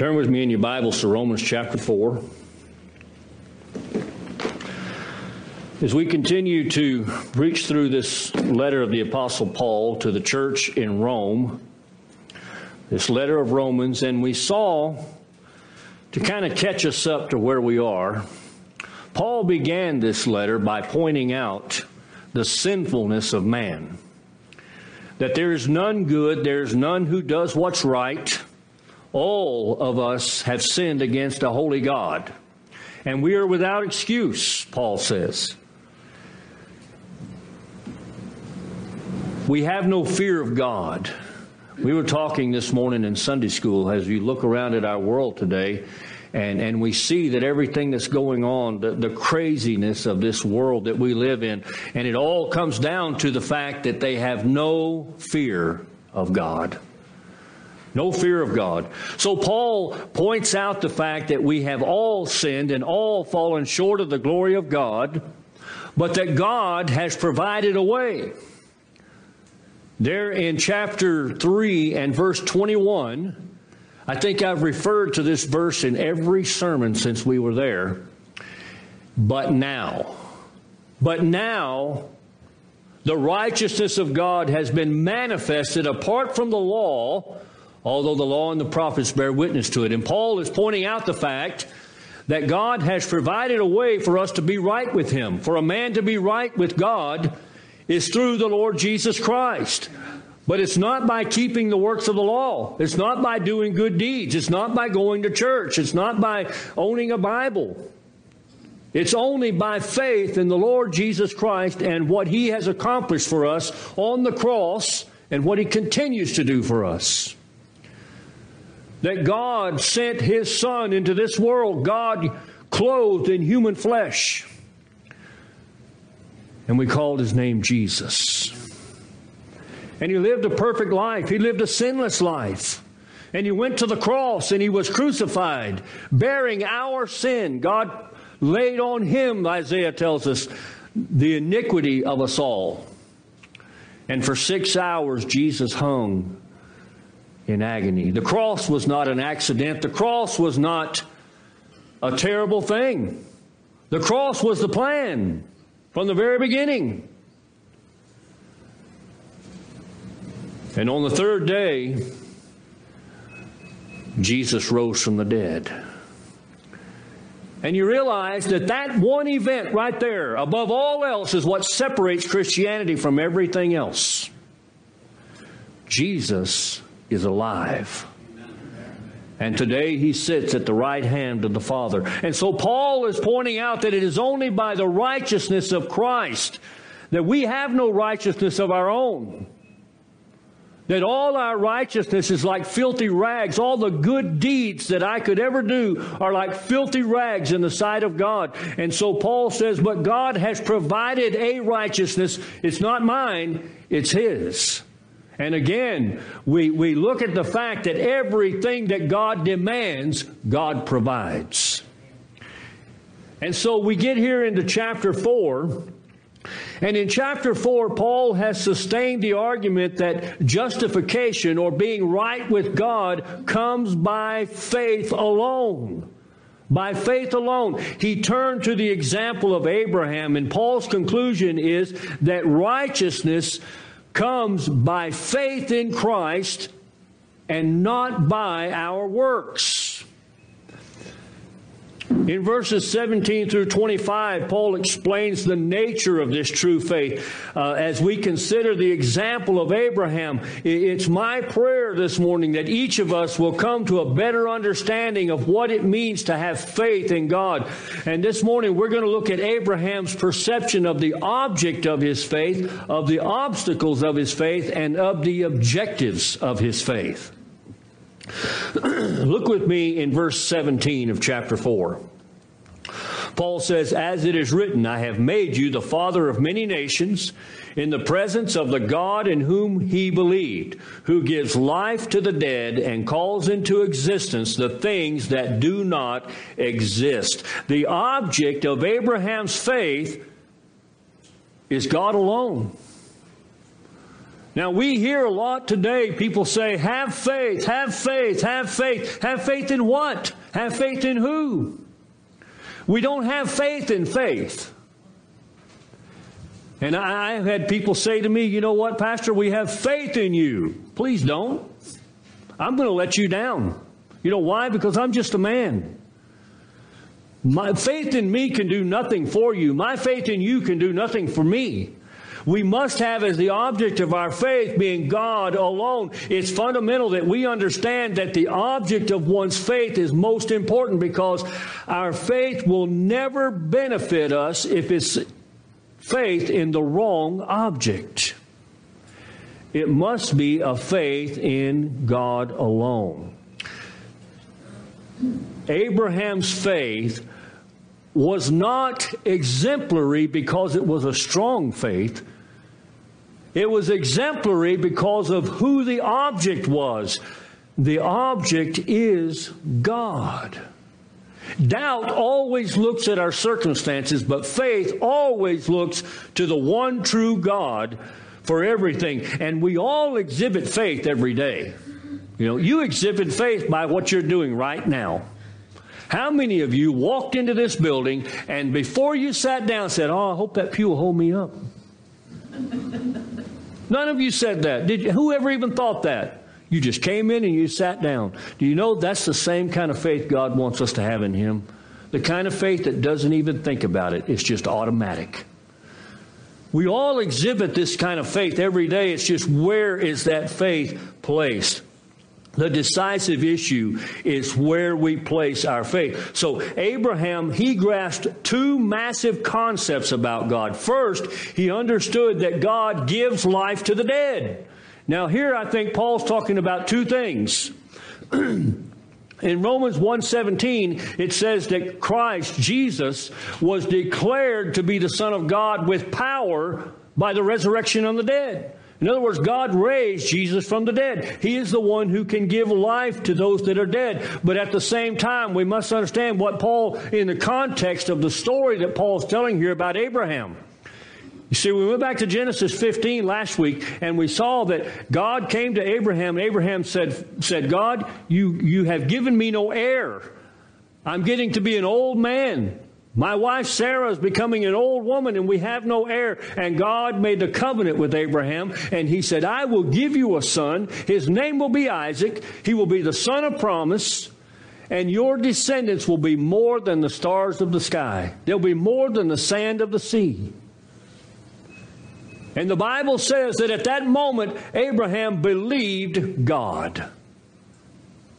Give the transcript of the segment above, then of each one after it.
Turn with me in your Bibles to Romans chapter 4. As we continue to reach through this letter of the Apostle Paul to the church in Rome, this letter of Romans, and we saw, to kind of catch us up to where we are, Paul began this letter by pointing out the sinfulness of man. That there is none good, there is none who does what's right all of us have sinned against a holy God, and we are without excuse, Paul says. We have no fear of God. We were talking this morning in Sunday school as we look around at our world today and, and we see that everything that's going on, the, the craziness of this world that we live in, and it all comes down to the fact that they have no fear of God. No fear of God. So Paul points out the fact that we have all sinned and all fallen short of the glory of God, but that God has provided a way. There in chapter 3 and verse 21, I think I've referred to this verse in every sermon since we were there. But now, but now, the righteousness of God has been manifested apart from the law although the law and the prophets bear witness to it. And Paul is pointing out the fact that God has provided a way for us to be right with Him. For a man to be right with God is through the Lord Jesus Christ. But it's not by keeping the works of the law. It's not by doing good deeds. It's not by going to church. It's not by owning a Bible. It's only by faith in the Lord Jesus Christ and what He has accomplished for us on the cross and what He continues to do for us that God sent His Son into this world, God clothed in human flesh. And we called His name Jesus. And He lived a perfect life, He lived a sinless life. And He went to the cross and He was crucified, bearing our sin. God laid on Him, Isaiah tells us, the iniquity of us all. And for six hours, Jesus hung in agony. The cross was not an accident, the cross was not a terrible thing. The cross was the plan from the very beginning. And on the third day, Jesus rose from the dead. And you realize that that one event right there, above all else, is what separates Christianity from everything else. Jesus is alive. And today he sits at the right hand of the Father. And so Paul is pointing out that it is only by the righteousness of Christ that we have no righteousness of our own. That all our righteousness is like filthy rags. All the good deeds that I could ever do are like filthy rags in the sight of God. And so Paul says, But God has provided a righteousness. It's not mine, it's His. And again, we, we look at the fact that everything that God demands, God provides. And so we get here into chapter 4. And in chapter 4, Paul has sustained the argument that justification or being right with God comes by faith alone. By faith alone. He turned to the example of Abraham, and Paul's conclusion is that righteousness comes by faith in Christ and not by our works. In verses 17 through 25, Paul explains the nature of this true faith. Uh, as we consider the example of Abraham, it's my prayer this morning that each of us will come to a better understanding of what it means to have faith in God. And this morning, we're going to look at Abraham's perception of the object of his faith, of the obstacles of his faith, and of the objectives of his faith. Look with me in verse 17 of chapter 4. Paul says, As it is written, I have made you the father of many nations in the presence of the God in whom he believed, who gives life to the dead and calls into existence the things that do not exist. The object of Abraham's faith is God alone. Now, we hear a lot today people say, have faith, have faith, have faith. Have faith in what? Have faith in who? We don't have faith in faith. And I have had people say to me, you know what, Pastor, we have faith in you. Please don't. I'm going to let you down. You know why? Because I'm just a man. My faith in me can do nothing for you. My faith in you can do nothing for me. We must have as the object of our faith being God alone. It's fundamental that we understand that the object of one's faith is most important because our faith will never benefit us if it's faith in the wrong object. It must be a faith in God alone. Abraham's faith was not exemplary because it was a strong faith. It was exemplary because of who the object was. The object is God. Doubt always looks at our circumstances, but faith always looks to the one true God for everything. And we all exhibit faith every day. You know, you exhibit faith by what you're doing right now. How many of you walked into this building and before you sat down said, Oh, I hope that pew will hold me up? None of you said that. Did you? Whoever even thought that? You just came in and you sat down. Do you know that's the same kind of faith God wants us to have in Him? The kind of faith that doesn't even think about it, it's just automatic. We all exhibit this kind of faith every day. It's just where is that faith placed? The decisive issue is where we place our faith. So Abraham, he grasped two massive concepts about God. First, he understood that God gives life to the dead. Now, here I think Paul's talking about two things. In Romans 1:17 it says that Christ Jesus was declared to be the son of God with power by the resurrection of the dead. In other words, God raised Jesus from the dead. He is the one who can give life to those that are dead. But at the same time, we must understand what Paul, in the context of the story that Paul's telling here about Abraham. You see, we went back to Genesis 15 last week and we saw that God came to Abraham and Abraham said, said God, you, you have given me no heir. I'm getting to be an old man. My wife Sarah is becoming an old woman and we have no heir. And God made the covenant with Abraham and he said, I will give you a son. His name will be Isaac. He will be the son of promise and your descendants will be more than the stars of the sky. They'll be more than the sand of the sea. And the Bible says that at that moment, Abraham believed God.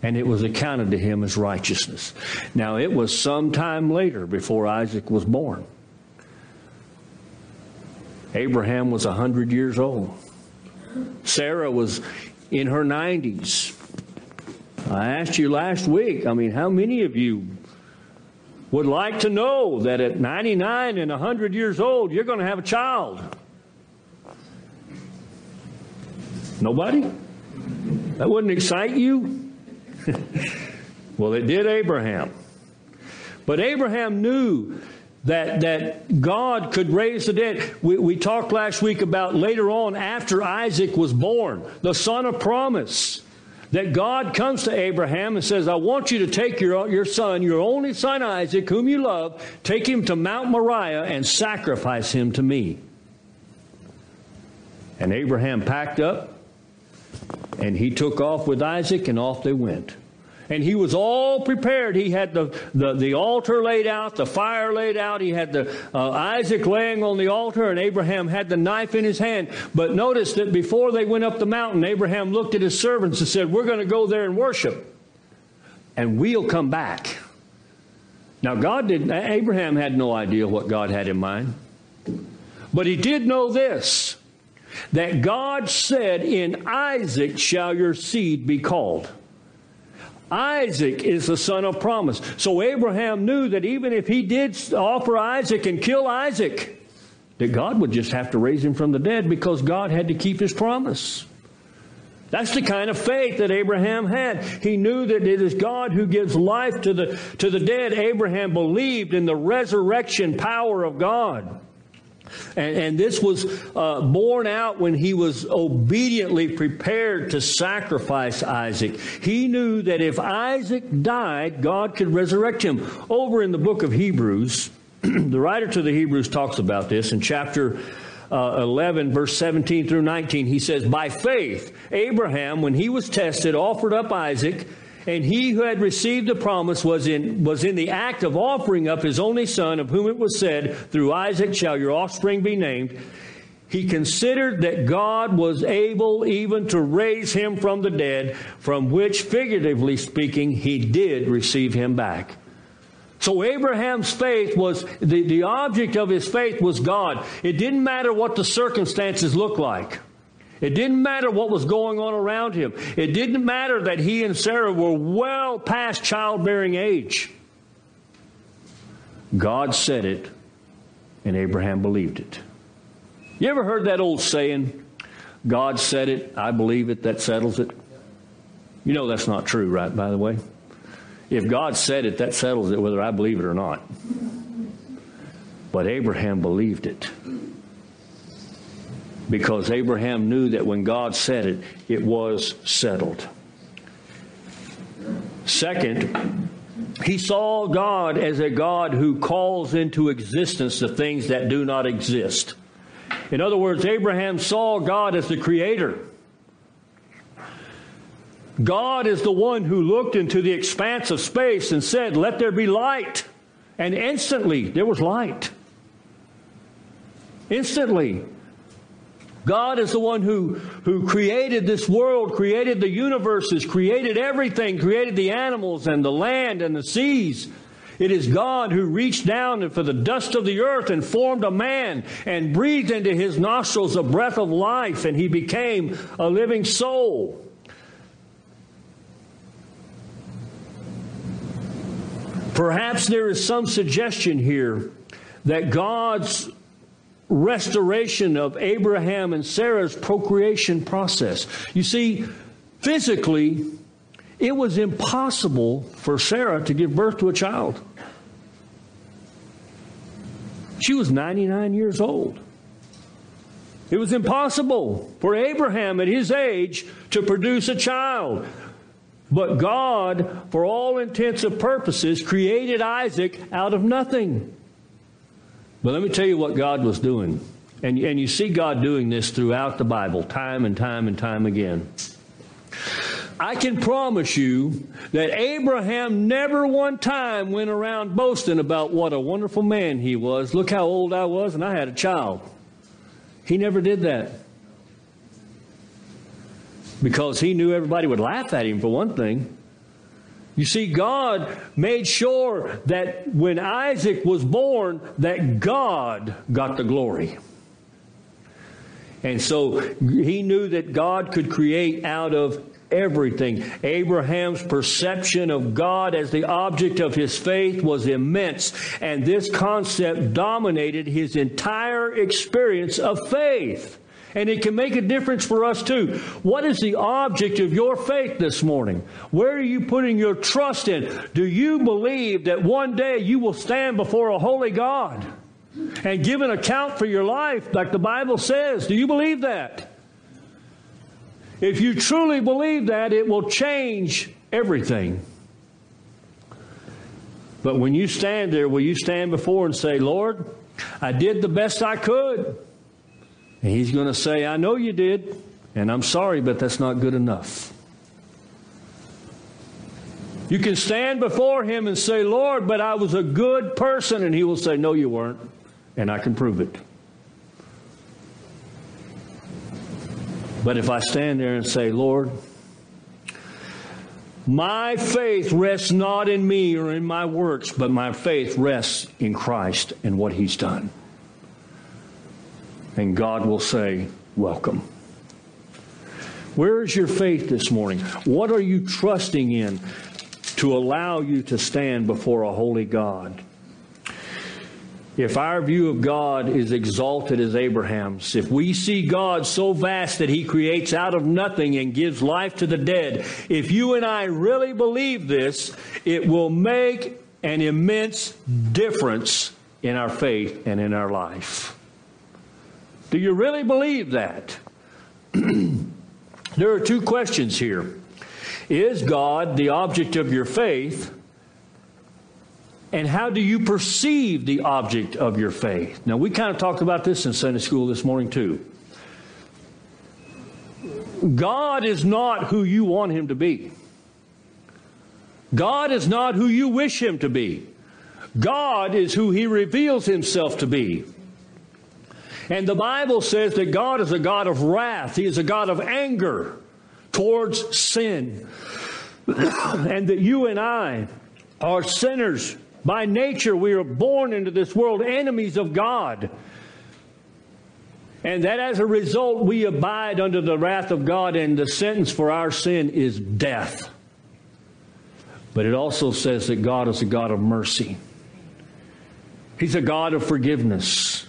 And it was accounted to him as righteousness. Now, it was some time later before Isaac was born. Abraham was 100 years old. Sarah was in her 90s. I asked you last week, I mean, how many of you would like to know that at 99 and 100 years old, you're going to have a child? Nobody? That wouldn't excite you? well, it did Abraham. But Abraham knew that, that God could raise the dead. We, we talked last week about later on after Isaac was born, the son of promise. That God comes to Abraham and says, I want you to take your, your son, your only son Isaac, whom you love, take him to Mount Moriah and sacrifice him to me. And Abraham packed up and he took off with Isaac, and off they went. And he was all prepared. He had the, the, the altar laid out, the fire laid out. He had the uh, Isaac laying on the altar, and Abraham had the knife in his hand. But notice that before they went up the mountain, Abraham looked at his servants and said, We're going to go there and worship, and we'll come back. Now, God didn't, Abraham had no idea what God had in mind. But he did know this that God said, In Isaac shall your seed be called. Isaac is the son of promise. So Abraham knew that even if he did offer Isaac and kill Isaac, that God would just have to raise him from the dead because God had to keep his promise. That's the kind of faith that Abraham had. He knew that it is God who gives life to the, to the dead. Abraham believed in the resurrection power of God. And, and this was uh, borne out when he was obediently prepared to sacrifice Isaac. He knew that if Isaac died, God could resurrect him. Over in the book of Hebrews, the writer to the Hebrews talks about this in chapter uh, 11, verse 17 through 19. He says, By faith, Abraham, when he was tested, offered up Isaac. And he who had received the promise was in, was in the act of offering up his only son, of whom it was said, Through Isaac shall your offspring be named. He considered that God was able even to raise him from the dead, from which, figuratively speaking, he did receive him back. So Abraham's faith was, the, the object of his faith was God. It didn't matter what the circumstances looked like. It didn't matter what was going on around him. It didn't matter that he and Sarah were well past childbearing age. God said it, and Abraham believed it. You ever heard that old saying, God said it, I believe it, that settles it? You know that's not true, right, by the way? If God said it, that settles it whether I believe it or not. But Abraham believed it. Because Abraham knew that when God said it, it was settled. Second, he saw God as a God who calls into existence the things that do not exist. In other words, Abraham saw God as the creator. God is the one who looked into the expanse of space and said, Let there be light. And instantly there was light. Instantly. God is the one who, who created this world, created the universes, created everything, created the animals and the land and the seas. It is God who reached down for the dust of the earth and formed a man and breathed into his nostrils a breath of life, and he became a living soul. Perhaps there is some suggestion here that God's restoration of Abraham and Sarah's procreation process. You see, physically, it was impossible for Sarah to give birth to a child. She was 99 years old. It was impossible for Abraham at his age to produce a child. But God, for all intents and purposes, created Isaac out of nothing. But let me tell you what God was doing. And, and you see God doing this throughout the Bible, time and time and time again. I can promise you that Abraham never one time went around boasting about what a wonderful man he was. Look how old I was, and I had a child. He never did that because he knew everybody would laugh at him, for one thing. You see, God made sure that when Isaac was born, that God got the glory. And so he knew that God could create out of everything. Abraham's perception of God as the object of his faith was immense, and this concept dominated his entire experience of faith. And it can make a difference for us too. What is the object of your faith this morning? Where are you putting your trust in? Do you believe that one day you will stand before a holy God and give an account for your life like the Bible says? Do you believe that? If you truly believe that, it will change everything. But when you stand there, will you stand before and say, Lord, I did the best I could? And he's going to say, I know you did, and I'm sorry, but that's not good enough. You can stand before him and say, Lord, but I was a good person. And he will say, No, you weren't. And I can prove it. But if I stand there and say, Lord, my faith rests not in me or in my works, but my faith rests in Christ and what he's done and God will say, Welcome. Where is your faith this morning? What are you trusting in to allow you to stand before a holy God? If our view of God is exalted as Abraham's, if we see God so vast that he creates out of nothing and gives life to the dead, if you and I really believe this, it will make an immense difference in our faith and in our life. Do you really believe that? there are two questions here. Is God the object of your faith? And how do you perceive the object of your faith? Now, we kind of talked about this in Sunday school this morning, too. God is not who you want him to be. God is not who you wish him to be. God is who he reveals himself to be. And the Bible says that God is a God of wrath, he is a God of anger towards sin. and that you and I are sinners. By nature, we are born into this world enemies of God. And that as a result, we abide under the wrath of God, and the sentence for our sin is death. But it also says that God is a God of mercy. He's a God of forgiveness.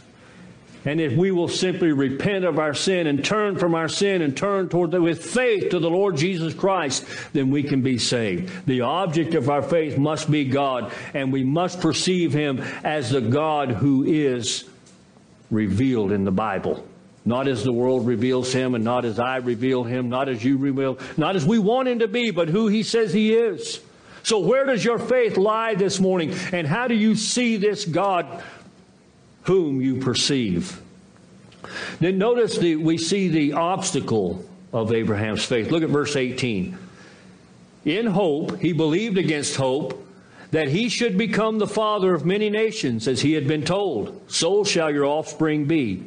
And if we will simply repent of our sin and turn from our sin and turn toward the, with faith to the Lord Jesus Christ, then we can be saved. The object of our faith must be God, and we must perceive Him as the God who is revealed in the Bible. Not as the world reveals him and not as I reveal him, not as you reveal, not as we want him to be, but who he says he is. So where does your faith lie this morning? And how do you see this God whom you perceive? Then notice that we see the obstacle of Abraham's faith. Look at verse 18. In hope, he believed against hope that he should become the father of many nations, as he had been told. So shall your offspring be.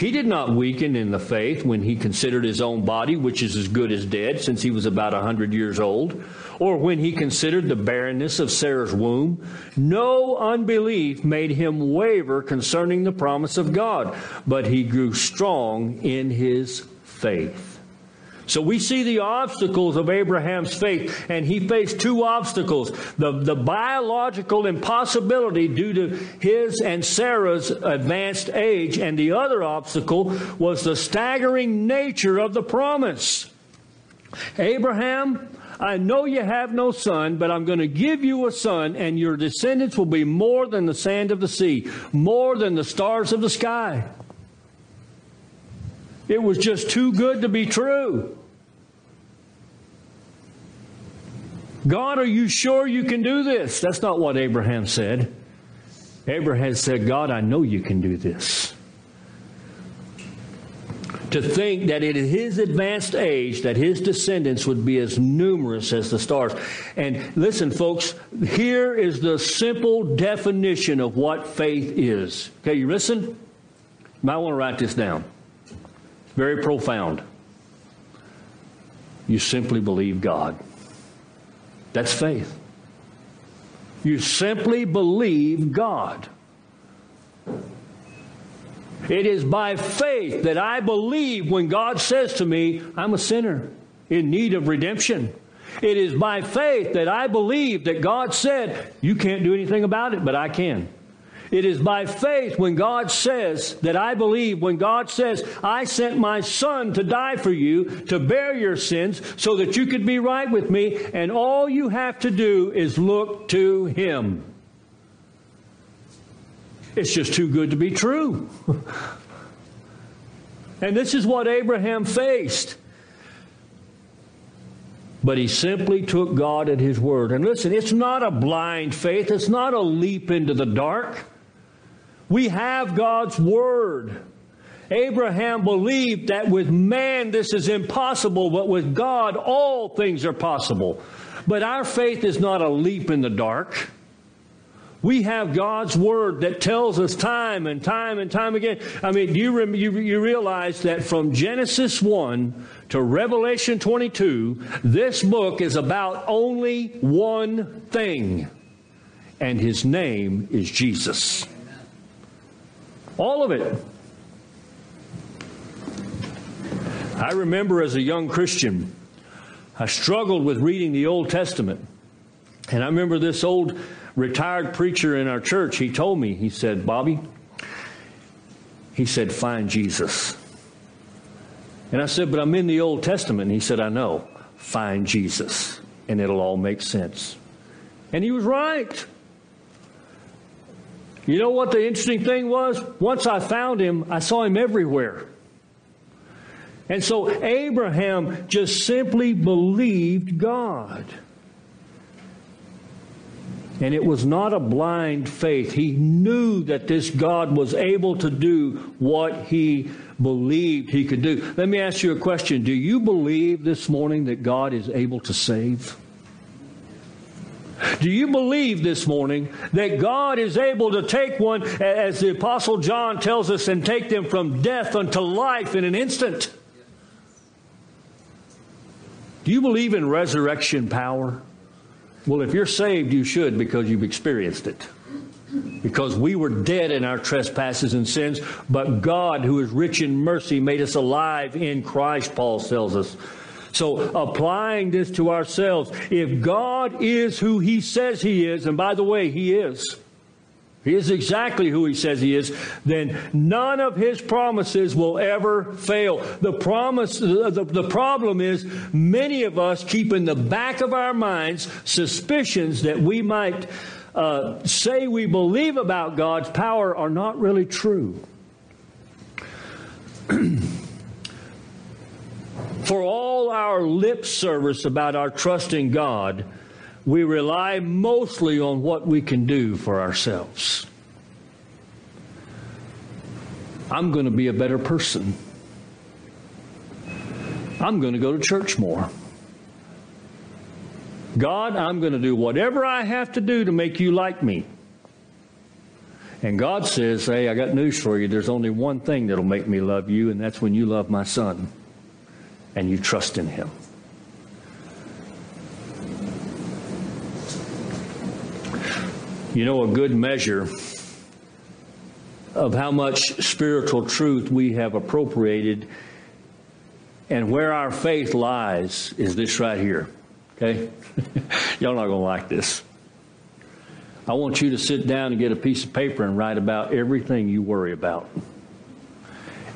He did not weaken in the faith when he considered his own body, which is as good as dead, since he was about a hundred years old, or when he considered the barrenness of Sarah's womb. No unbelief made him waver concerning the promise of God, but he grew strong in his faith. So we see the obstacles of Abraham's faith, and he faced two obstacles the, the biological impossibility due to his and Sarah's advanced age, and the other obstacle was the staggering nature of the promise. Abraham, I know you have no son, but I'm going to give you a son, and your descendants will be more than the sand of the sea, more than the stars of the sky. It was just too good to be true. God, are you sure you can do this? That's not what Abraham said. Abraham said, God, I know you can do this. To think that at his advanced age that his descendants would be as numerous as the stars. And listen, folks, here is the simple definition of what faith is. Okay, you listen? You might want to write this down. Very profound. You simply believe God. That's faith. You simply believe God. It is by faith that I believe when God says to me, I'm a sinner in need of redemption. It is by faith that I believe that God said, You can't do anything about it, but I can. It is by faith when God says that I believe, when God says, I sent my son to die for you, to bear your sins, so that you could be right with me, and all you have to do is look to him. It's just too good to be true. and this is what Abraham faced. But he simply took God at his word. And listen, it's not a blind faith, it's not a leap into the dark. We have God's Word. Abraham believed that with man this is impossible, but with God all things are possible. But our faith is not a leap in the dark. We have God's Word that tells us time and time and time again. I mean, you, you, you realize that from Genesis 1 to Revelation 22, this book is about only one thing, and His name is Jesus. All of it. I remember as a young Christian, I struggled with reading the Old Testament. And I remember this old retired preacher in our church, he told me, he said, Bobby, he said, find Jesus. And I said, but I'm in the Old Testament. And he said, I know. Find Jesus, and it'll all make sense. And he was right. You know what the interesting thing was? Once I found him, I saw him everywhere. And so Abraham just simply believed God. And it was not a blind faith. He knew that this God was able to do what he believed he could do. Let me ask you a question. Do you believe this morning that God is able to save? Do you believe this morning that God is able to take one, as the Apostle John tells us, and take them from death unto life in an instant? Do you believe in resurrection power? Well, if you're saved, you should because you've experienced it. Because we were dead in our trespasses and sins, but God, who is rich in mercy, made us alive in Christ, Paul tells us. So, applying this to ourselves, if God is who He says He is, and by the way, He is, He is exactly who He says He is, then none of His promises will ever fail. The promise, the, the, problem is many of us keep in the back of our minds suspicions that we might uh, say we believe about God's power are not really true. For all our lip service about our trust in God, we rely mostly on what we can do for ourselves. I'm going to be a better person. I'm going to go to church more. God, I'm going to do whatever I have to do to make you like me. And God says, Hey, I got news for you. There's only one thing that'll make me love you, and that's when you love my son and you trust in him. You know, a good measure of how much spiritual truth we have appropriated and where our faith lies is this right here. Okay? Y'all not going to like this. I want you to sit down and get a piece of paper and write about everything you worry about.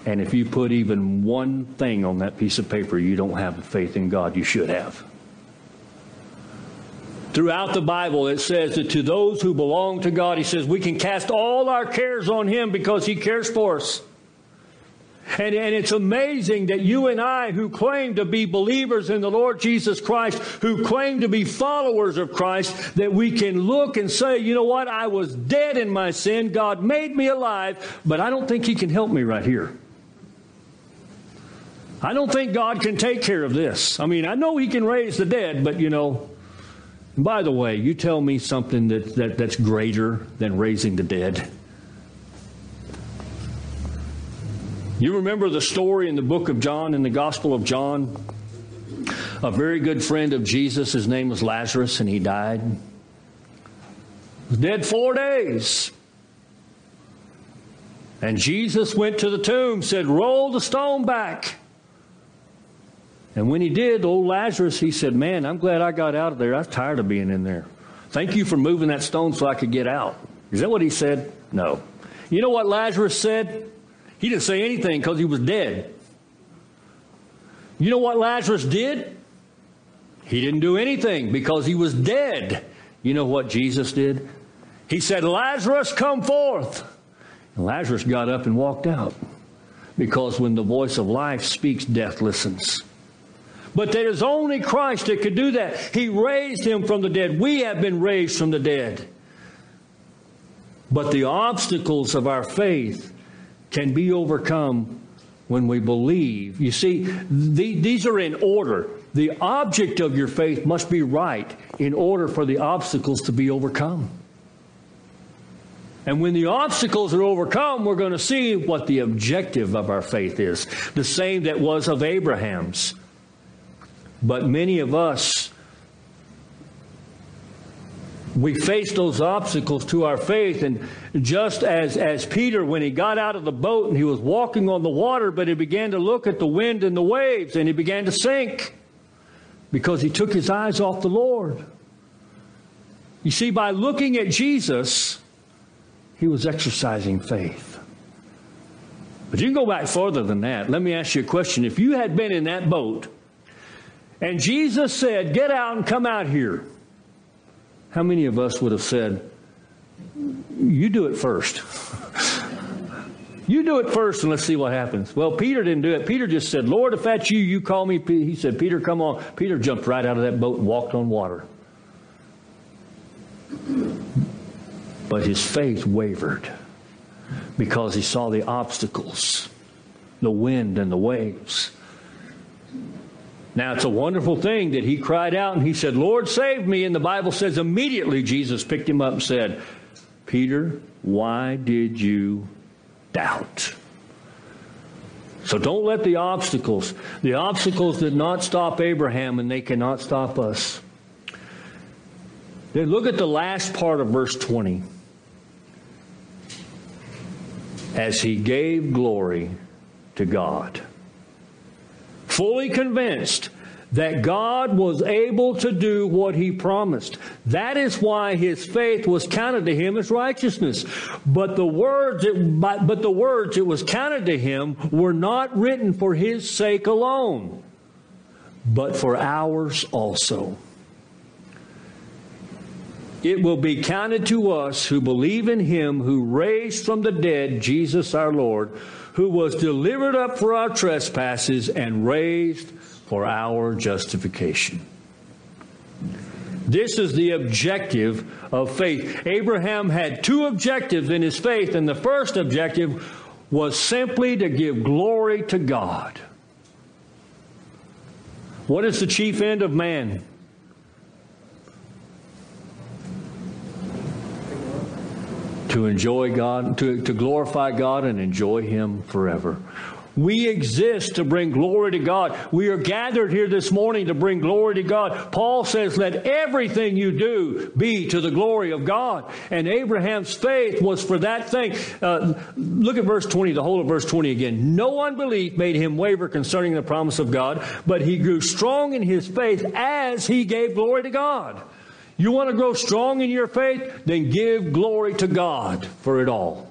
And if you put even one thing on that piece of paper, you don't have the faith in God you should have. Throughout the Bible, it says that to those who belong to God, He says, we can cast all our cares on Him because He cares for us. And, and it's amazing that you and I, who claim to be believers in the Lord Jesus Christ, who claim to be followers of Christ, that we can look and say, you know what, I was dead in my sin. God made me alive, but I don't think He can help me right here. I don't think God can take care of this. I mean, I know He can raise the dead, but you know, by the way, you tell me something that, that, that's greater than raising the dead. You remember the story in the book of John, in the Gospel of John? A very good friend of Jesus, his name was Lazarus, and he died. He was dead four days. And Jesus went to the tomb, said, Roll the stone back. And when he did, old Lazarus, he said, Man, I'm glad I got out of there. I was tired of being in there. Thank you for moving that stone so I could get out. Is that what he said? No. You know what Lazarus said? He didn't say anything because he was dead. You know what Lazarus did? He didn't do anything because he was dead. You know what Jesus did? He said, Lazarus, come forth. And Lazarus got up and walked out because when the voice of life speaks, death listens. But there is only Christ that could do that. He raised him from the dead. We have been raised from the dead. But the obstacles of our faith can be overcome when we believe. You see, the, these are in order. The object of your faith must be right in order for the obstacles to be overcome. And when the obstacles are overcome, we're going to see what the objective of our faith is. The same that was of Abraham's. But many of us we face those obstacles to our faith. And just as, as Peter, when he got out of the boat and he was walking on the water, but he began to look at the wind and the waves and he began to sink because he took his eyes off the Lord. You see, by looking at Jesus, he was exercising faith. But you can go back further than that. Let me ask you a question. If you had been in that boat and Jesus said, Get out and come out here how many of us would have said, You do it first. you do it first and let's see what happens. Well, Peter didn't do it. Peter just said, Lord, if that's you, you call me. He said, Peter, come on. Peter jumped right out of that boat and walked on water. But his faith wavered because he saw the obstacles, the wind and the waves. Now, it's a wonderful thing that he cried out and he said, Lord, save me. And the Bible says immediately Jesus picked him up and said, Peter, why did you doubt? So don't let the obstacles, the obstacles did not stop Abraham and they cannot stop us. Then look at the last part of verse 20. As he gave glory to God fully convinced that God was able to do what he promised. That is why his faith was counted to him as righteousness. But the words it, but the words it was counted to him were not written for his sake alone, but for ours also. It will be counted to us who believe in him who raised from the dead Jesus our Lord who was delivered up for our trespasses and raised for our justification. This is the objective of faith. Abraham had two objectives in his faith, and the first objective was simply to give glory to God. What is the chief end of man? To enjoy God, to, to glorify God and enjoy Him forever. We exist to bring glory to God. We are gathered here this morning to bring glory to God. Paul says, let everything you do be to the glory of God. And Abraham's faith was for that thing. Uh, look at verse 20, the whole of verse 20 again. No unbelief made him waver concerning the promise of God, but he grew strong in his faith as he gave glory to God. You want to grow strong in your faith? Then give glory to God for it all.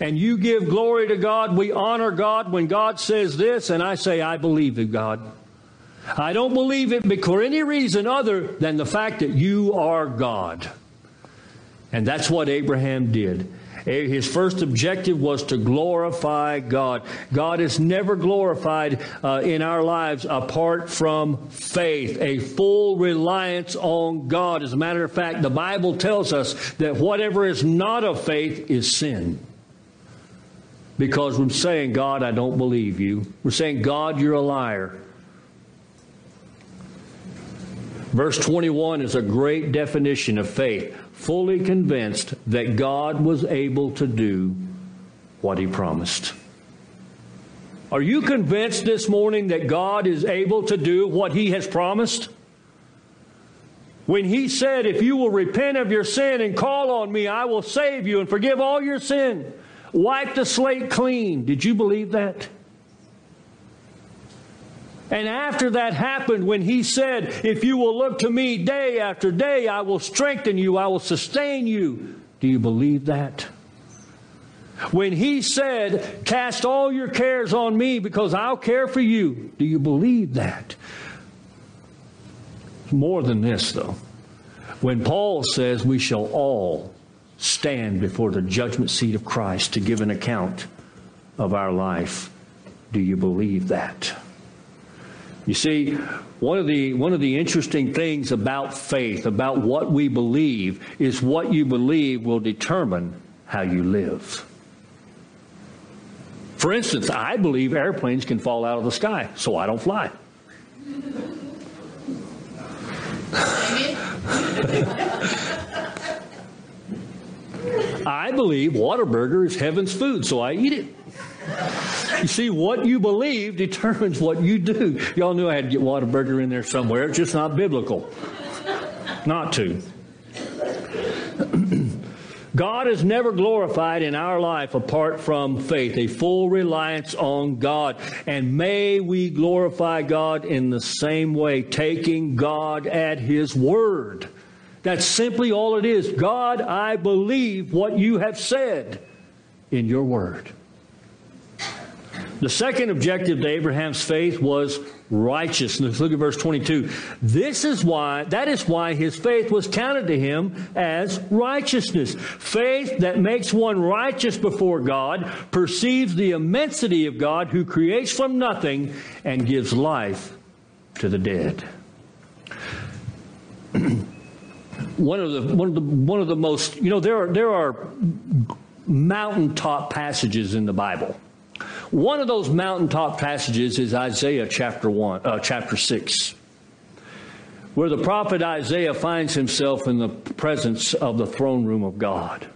And you give glory to God. We honor God when God says this, and I say, I believe in God. I don't believe it for any reason other than the fact that you are God. And that's what Abraham did. His first objective was to glorify God. God is never glorified uh, in our lives apart from faith, a full reliance on God. As a matter of fact, the Bible tells us that whatever is not of faith is sin. Because we're saying, God, I don't believe you. We're saying, God, you're a liar. Verse 21 is a great definition of faith fully convinced that God was able to do what he promised. Are you convinced this morning that God is able to do what he has promised? When he said, If you will repent of your sin and call on me, I will save you and forgive all your sin, wipe the slate clean. Did you believe that? And after that happened, when he said, If you will look to me day after day, I will strengthen you, I will sustain you. Do you believe that? When he said, Cast all your cares on me because I'll care for you, do you believe that? More than this, though. When Paul says we shall all stand before the judgment seat of Christ to give an account of our life, do you believe that? You see, one of the one of the interesting things about faith, about what we believe, is what you believe will determine how you live. For instance, I believe airplanes can fall out of the sky, so I don't fly. I believe Whataburger is heaven's food, so I eat it. You see, what you believe determines what you do. Y'all knew I had to get Whataburger in there somewhere. It's just not biblical. Not to. God is never glorified in our life apart from faith, a full reliance on God. And may we glorify God in the same way, taking God at His word. That's simply all it is. God, I believe what you have said in your word. The second objective to Abraham's faith was righteousness. Look at verse 22. This is why, that is why his faith was counted to him as righteousness. Faith that makes one righteous before God perceives the immensity of God who creates from nothing and gives life to the dead. one of the one of the one of the most you know there are there are mountaintop passages in the Bible. One of those mountaintop passages is Isaiah chapter 1, uh, chapter 6, where the prophet Isaiah finds himself in the presence of the throne room of God.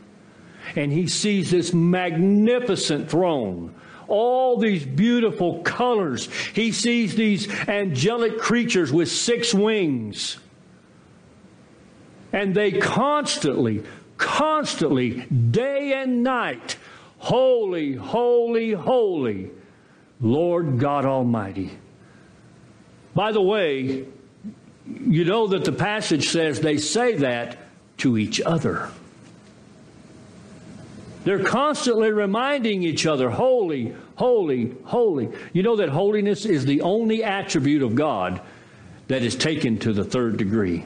And he sees this magnificent throne all these beautiful colors. He sees these angelic creatures with six wings. And they constantly, constantly, day and night, Holy, holy, holy, Lord God Almighty. By the way, you know that the passage says they say that to each other. They're constantly reminding each other, holy, holy, holy. You know that holiness is the only attribute of God that is taken to the third degree.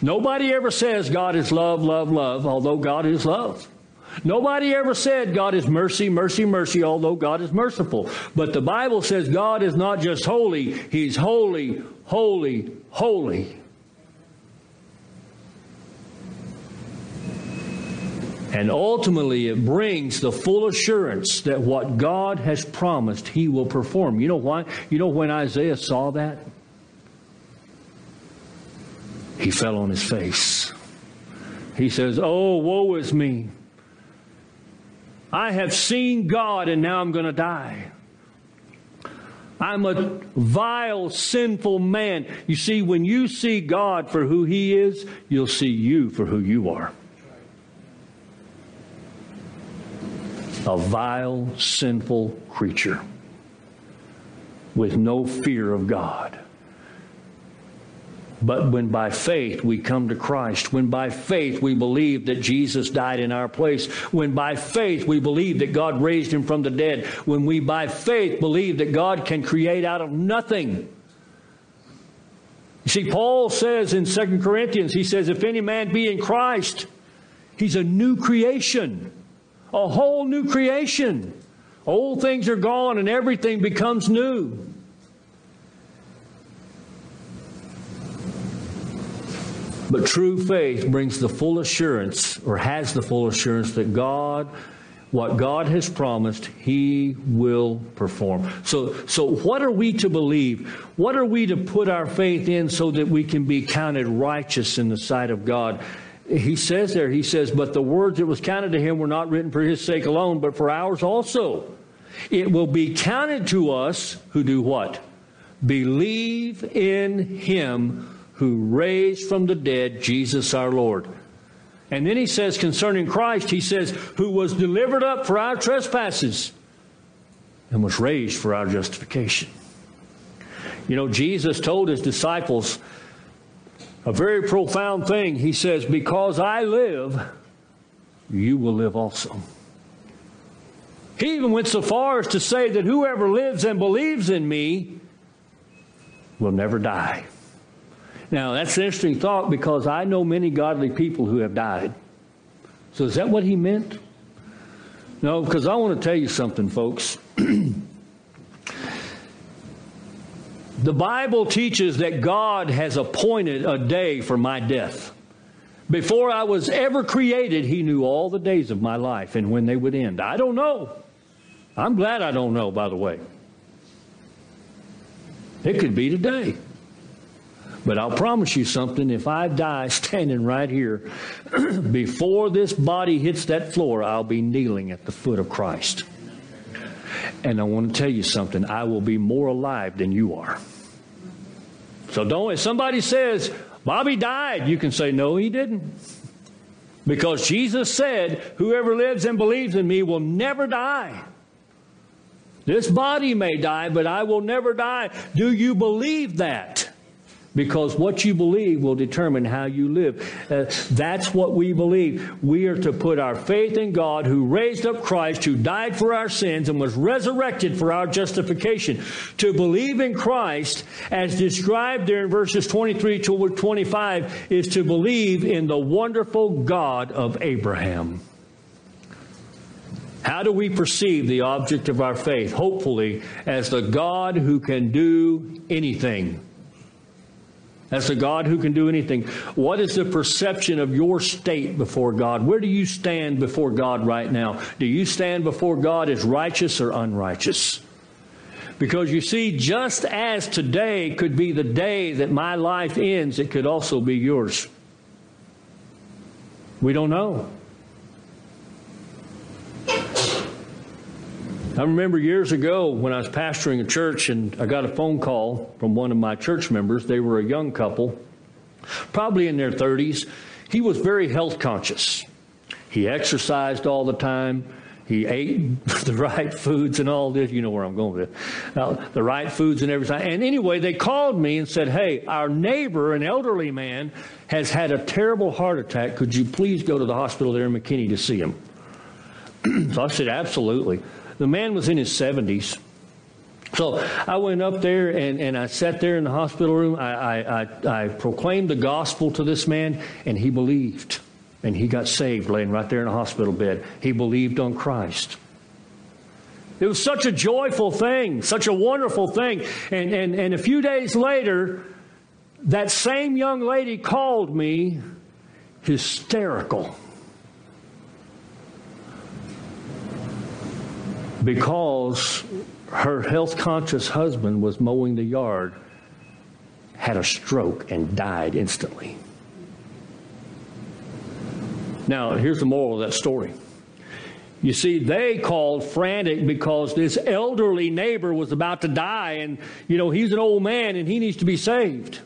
Nobody ever says God is love, love, love, although God is love. Nobody ever said God is mercy, mercy, mercy, although God is merciful. But the Bible says God is not just holy, He's holy, holy, holy. And ultimately, it brings the full assurance that what God has promised, He will perform. You know why? You know when Isaiah saw that? He fell on his face. He says, Oh, woe is me. I have seen God and now I'm going to die. I'm a vile, sinful man. You see, when you see God for who He is, you'll see you for who you are. A vile, sinful creature with no fear of God. But when by faith we come to Christ, when by faith we believe that Jesus died in our place, when by faith we believe that God raised him from the dead, when we by faith believe that God can create out of nothing. You see, Paul says in 2 Corinthians, he says, if any man be in Christ, he's a new creation, a whole new creation. Old things are gone and everything becomes new. But true faith brings the full assurance, or has the full assurance, that God, what God has promised, He will perform. So, so what are we to believe? What are we to put our faith in so that we can be counted righteous in the sight of God? He says there, He says, but the words that was counted to Him were not written for His sake alone, but for ours also. It will be counted to us who do what? Believe in Him who raised from the dead Jesus our Lord. And then he says concerning Christ, he says, who was delivered up for our trespasses and was raised for our justification. You know, Jesus told his disciples a very profound thing. He says, Because I live, you will live also. He even went so far as to say that whoever lives and believes in me will never die. Now, that's an interesting thought because I know many godly people who have died. So, is that what he meant? No, because I want to tell you something, folks. the Bible teaches that God has appointed a day for my death. Before I was ever created, He knew all the days of my life and when they would end. I don't know. I'm glad I don't know, by the way. It could be today. But I'll promise you something if I die standing right here, before this body hits that floor, I'll be kneeling at the foot of Christ. And I want to tell you something I will be more alive than you are. So don't, if somebody says, Bobby died, you can say, no, he didn't. Because Jesus said, whoever lives and believes in me will never die. This body may die, but I will never die. Do you believe that? Because what you believe will determine how you live. Uh, that's what we believe. We are to put our faith in God who raised up Christ, who died for our sins and was resurrected for our justification. To believe in Christ, as described there in verses 23 to 25, is to believe in the wonderful God of Abraham. How do we perceive the object of our faith? Hopefully, as the God who can do anything. As a God who can do anything. What is the perception of your state before God? Where do you stand before God right now? Do you stand before God as righteous or unrighteous? Because you see, just as today could be the day that my life ends, it could also be yours. We don't know. I remember years ago when I was pastoring a church and I got a phone call from one of my church members. They were a young couple, probably in their 30s. He was very health conscious. He exercised all the time. He ate the right foods and all this. You know where I'm going with it. Uh, the right foods and everything. And anyway, they called me and said, Hey, our neighbor, an elderly man, has had a terrible heart attack. Could you please go to the hospital there in McKinney to see him? so I said, Absolutely. The man was in his 70s. So I went up there and, and I sat there in the hospital room. I, I, I, I proclaimed the gospel to this man, and he believed. And he got saved laying right there in a hospital bed. He believed on Christ. It was such a joyful thing, such a wonderful thing. And, and, and a few days later, that same young lady called me hysterical. Because her health conscious husband was mowing the yard, had a stroke, and died instantly. Now, here's the moral of that story. You see, they called frantic because this elderly neighbor was about to die, and, you know, he's an old man and he needs to be saved.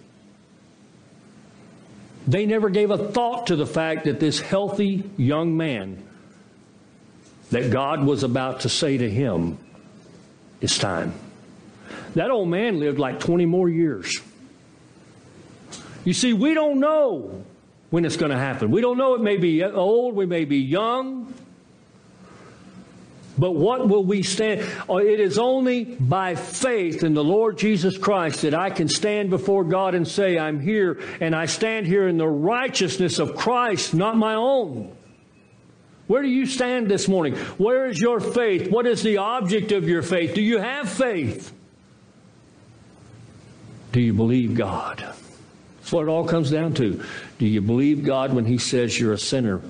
They never gave a thought to the fact that this healthy young man that God was about to say to him, It's time. That old man lived like 20 more years. You see, we don't know when it's going to happen. We don't know it may be old, we may be young. But what will we stand? Uh, it is only by faith in the Lord Jesus Christ that I can stand before God and say, I'm here, and I stand here in the righteousness of Christ, not my own. Where do you stand this morning? Where is your faith? What is the object of your faith? Do you have faith? Do you believe God? That's what it all comes down to. Do you believe God when He says you're a sinner?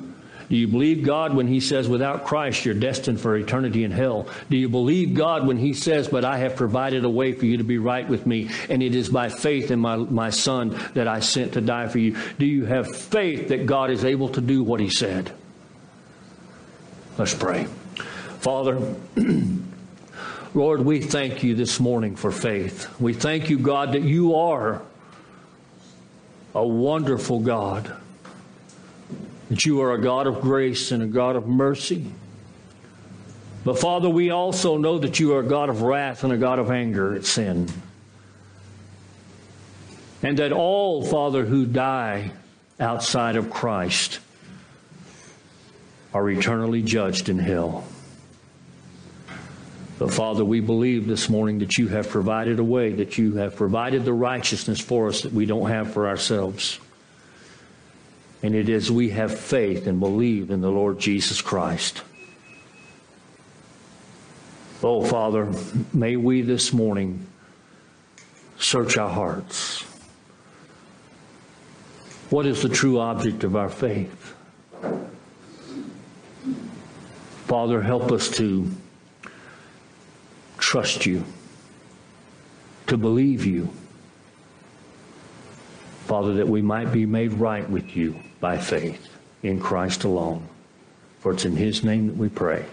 Do you believe God when He says without Christ you're destined for eternity in hell? Do you believe God when He says, But I have provided a way for you to be right with me, and it is by faith in my, my Son that I sent to die for you? Do you have faith that God is able to do what He said? Let's pray. Father, Lord, we thank you this morning for faith. We thank you, God, that you are a wonderful God, that you are a God of grace and a God of mercy. But Father, we also know that you are a God of wrath and a God of anger at sin. And that all, Father, who die outside of Christ are eternally judged in hell. But Father, we believe this morning that you have provided a way, that you have provided the righteousness for us that we don't have for ourselves. And it is we have faith and believe in the Lord Jesus Christ. Oh, Father, may we this morning search our hearts. What is the true object of our faith? Father, help us to trust you, to believe you. Father, that we might be made right with you by faith in Christ alone. For it's in his name that we pray.